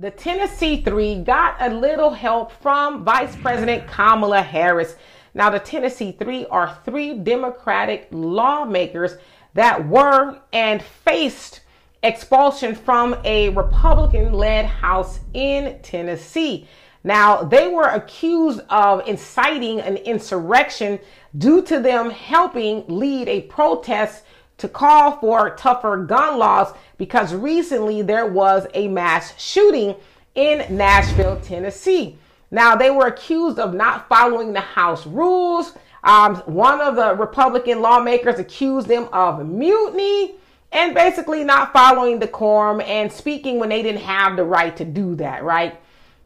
The Tennessee Three got a little help from Vice President Kamala Harris. Now, the Tennessee Three are three Democratic lawmakers that were and faced expulsion from a Republican led House in Tennessee. Now, they were accused of inciting an insurrection due to them helping lead a protest to call for tougher gun laws because recently there was a mass shooting in Nashville, Tennessee. Now, they were accused of not following the House rules. Um, one of the Republican lawmakers accused them of mutiny and basically not following the quorum and speaking when they didn't have the right to do that, right?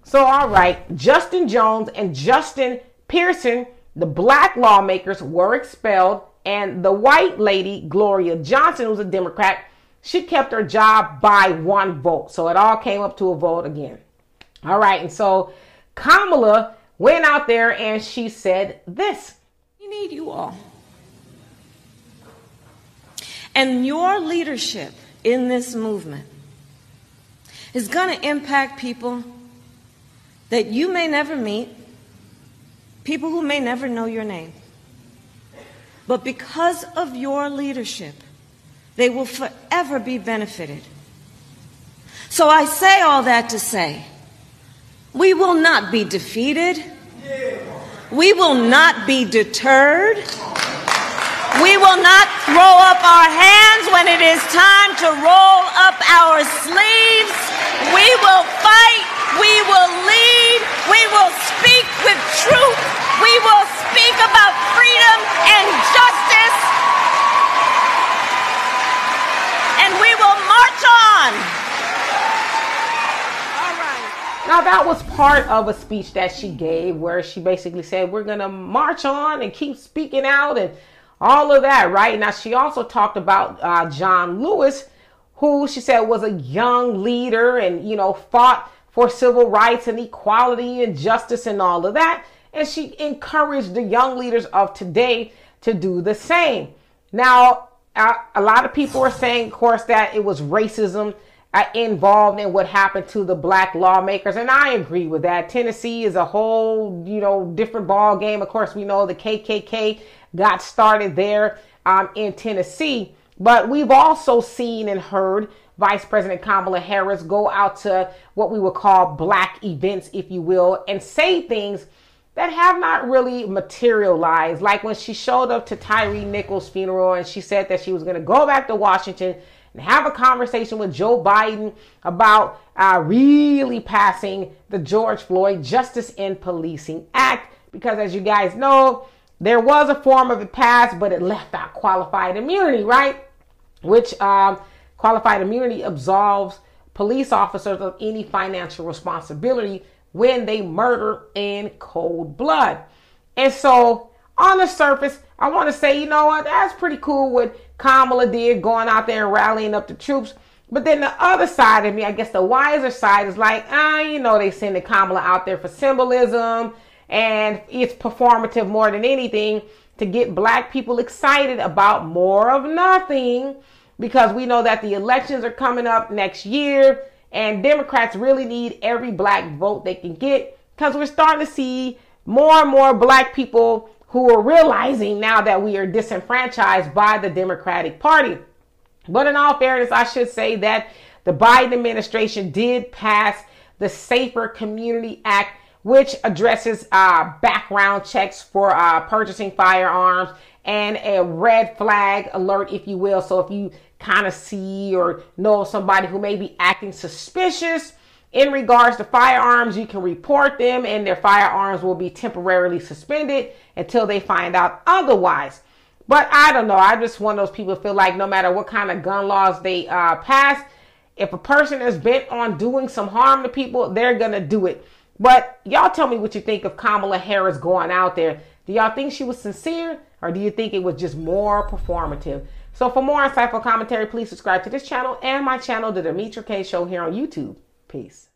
So, all right, Justin Jones and Justin Pearson, the black lawmakers, were expelled and the white lady, Gloria Johnson, who's a Democrat, she kept her job by one vote. So it all came up to a vote again. All right. And so Kamala went out there and she said this We need you all. And your leadership in this movement is going to impact people that you may never meet, people who may never know your name. But because of your leadership, they will forever be benefited. So I say all that to say, we will not be defeated. We will not be deterred. We will not throw up our hands when it is time to roll up our sleeves. We will fight. We will lead. We will speak with truth. We will speak about freedom and justice. And we will march on. All right. Now, that was part of a speech that she gave where she basically said, We're going to march on and keep speaking out and all of that, right? Now, she also talked about uh, John Lewis, who she said was a young leader and, you know, fought for civil rights and equality and justice and all of that. And she encouraged the young leaders of today to do the same. Now, a lot of people are saying, of course, that it was racism uh, involved in what happened to the black lawmakers, and I agree with that. Tennessee is a whole, you know, different ball game. Of course, we know the KKK got started there um, in Tennessee, but we've also seen and heard Vice President Kamala Harris go out to what we would call black events, if you will, and say things that have not really materialized. Like when she showed up to Tyre Nichols' funeral and she said that she was going to go back to Washington and have a conversation with Joe Biden about uh, really passing the George Floyd Justice in Policing Act. Because as you guys know, there was a form of it passed, but it left out qualified immunity, right? Which um, qualified immunity absolves police officers of any financial responsibility when they murder in cold blood. And so, on the surface, I want to say, you know what, that's pretty cool what Kamala did going out there and rallying up the troops. But then the other side of me, I guess the wiser side is like, ah, you know, they sending Kamala out there for symbolism and it's performative more than anything to get black people excited about more of nothing because we know that the elections are coming up next year and Democrats really need every black vote they can get because we're starting to see more and more black people who are realizing now that we are disenfranchised by the Democratic Party. But in all fairness, I should say that the Biden administration did pass the Safer Community Act, which addresses uh, background checks for uh, purchasing firearms and a red flag alert, if you will. So if you kind of see or know somebody who may be acting suspicious in regards to firearms, you can report them and their firearms will be temporarily suspended until they find out otherwise. But I don't know. I just of those people feel like no matter what kind of gun laws they uh, pass, if a person is bent on doing some harm to people, they're going to do it. But y'all tell me what you think of Kamala Harris going out there. Do y'all think she was sincere or do you think it was just more performative? So for more insightful commentary, please subscribe to this channel and my channel, The Demetra Kaye Show here on YouTube. Peace.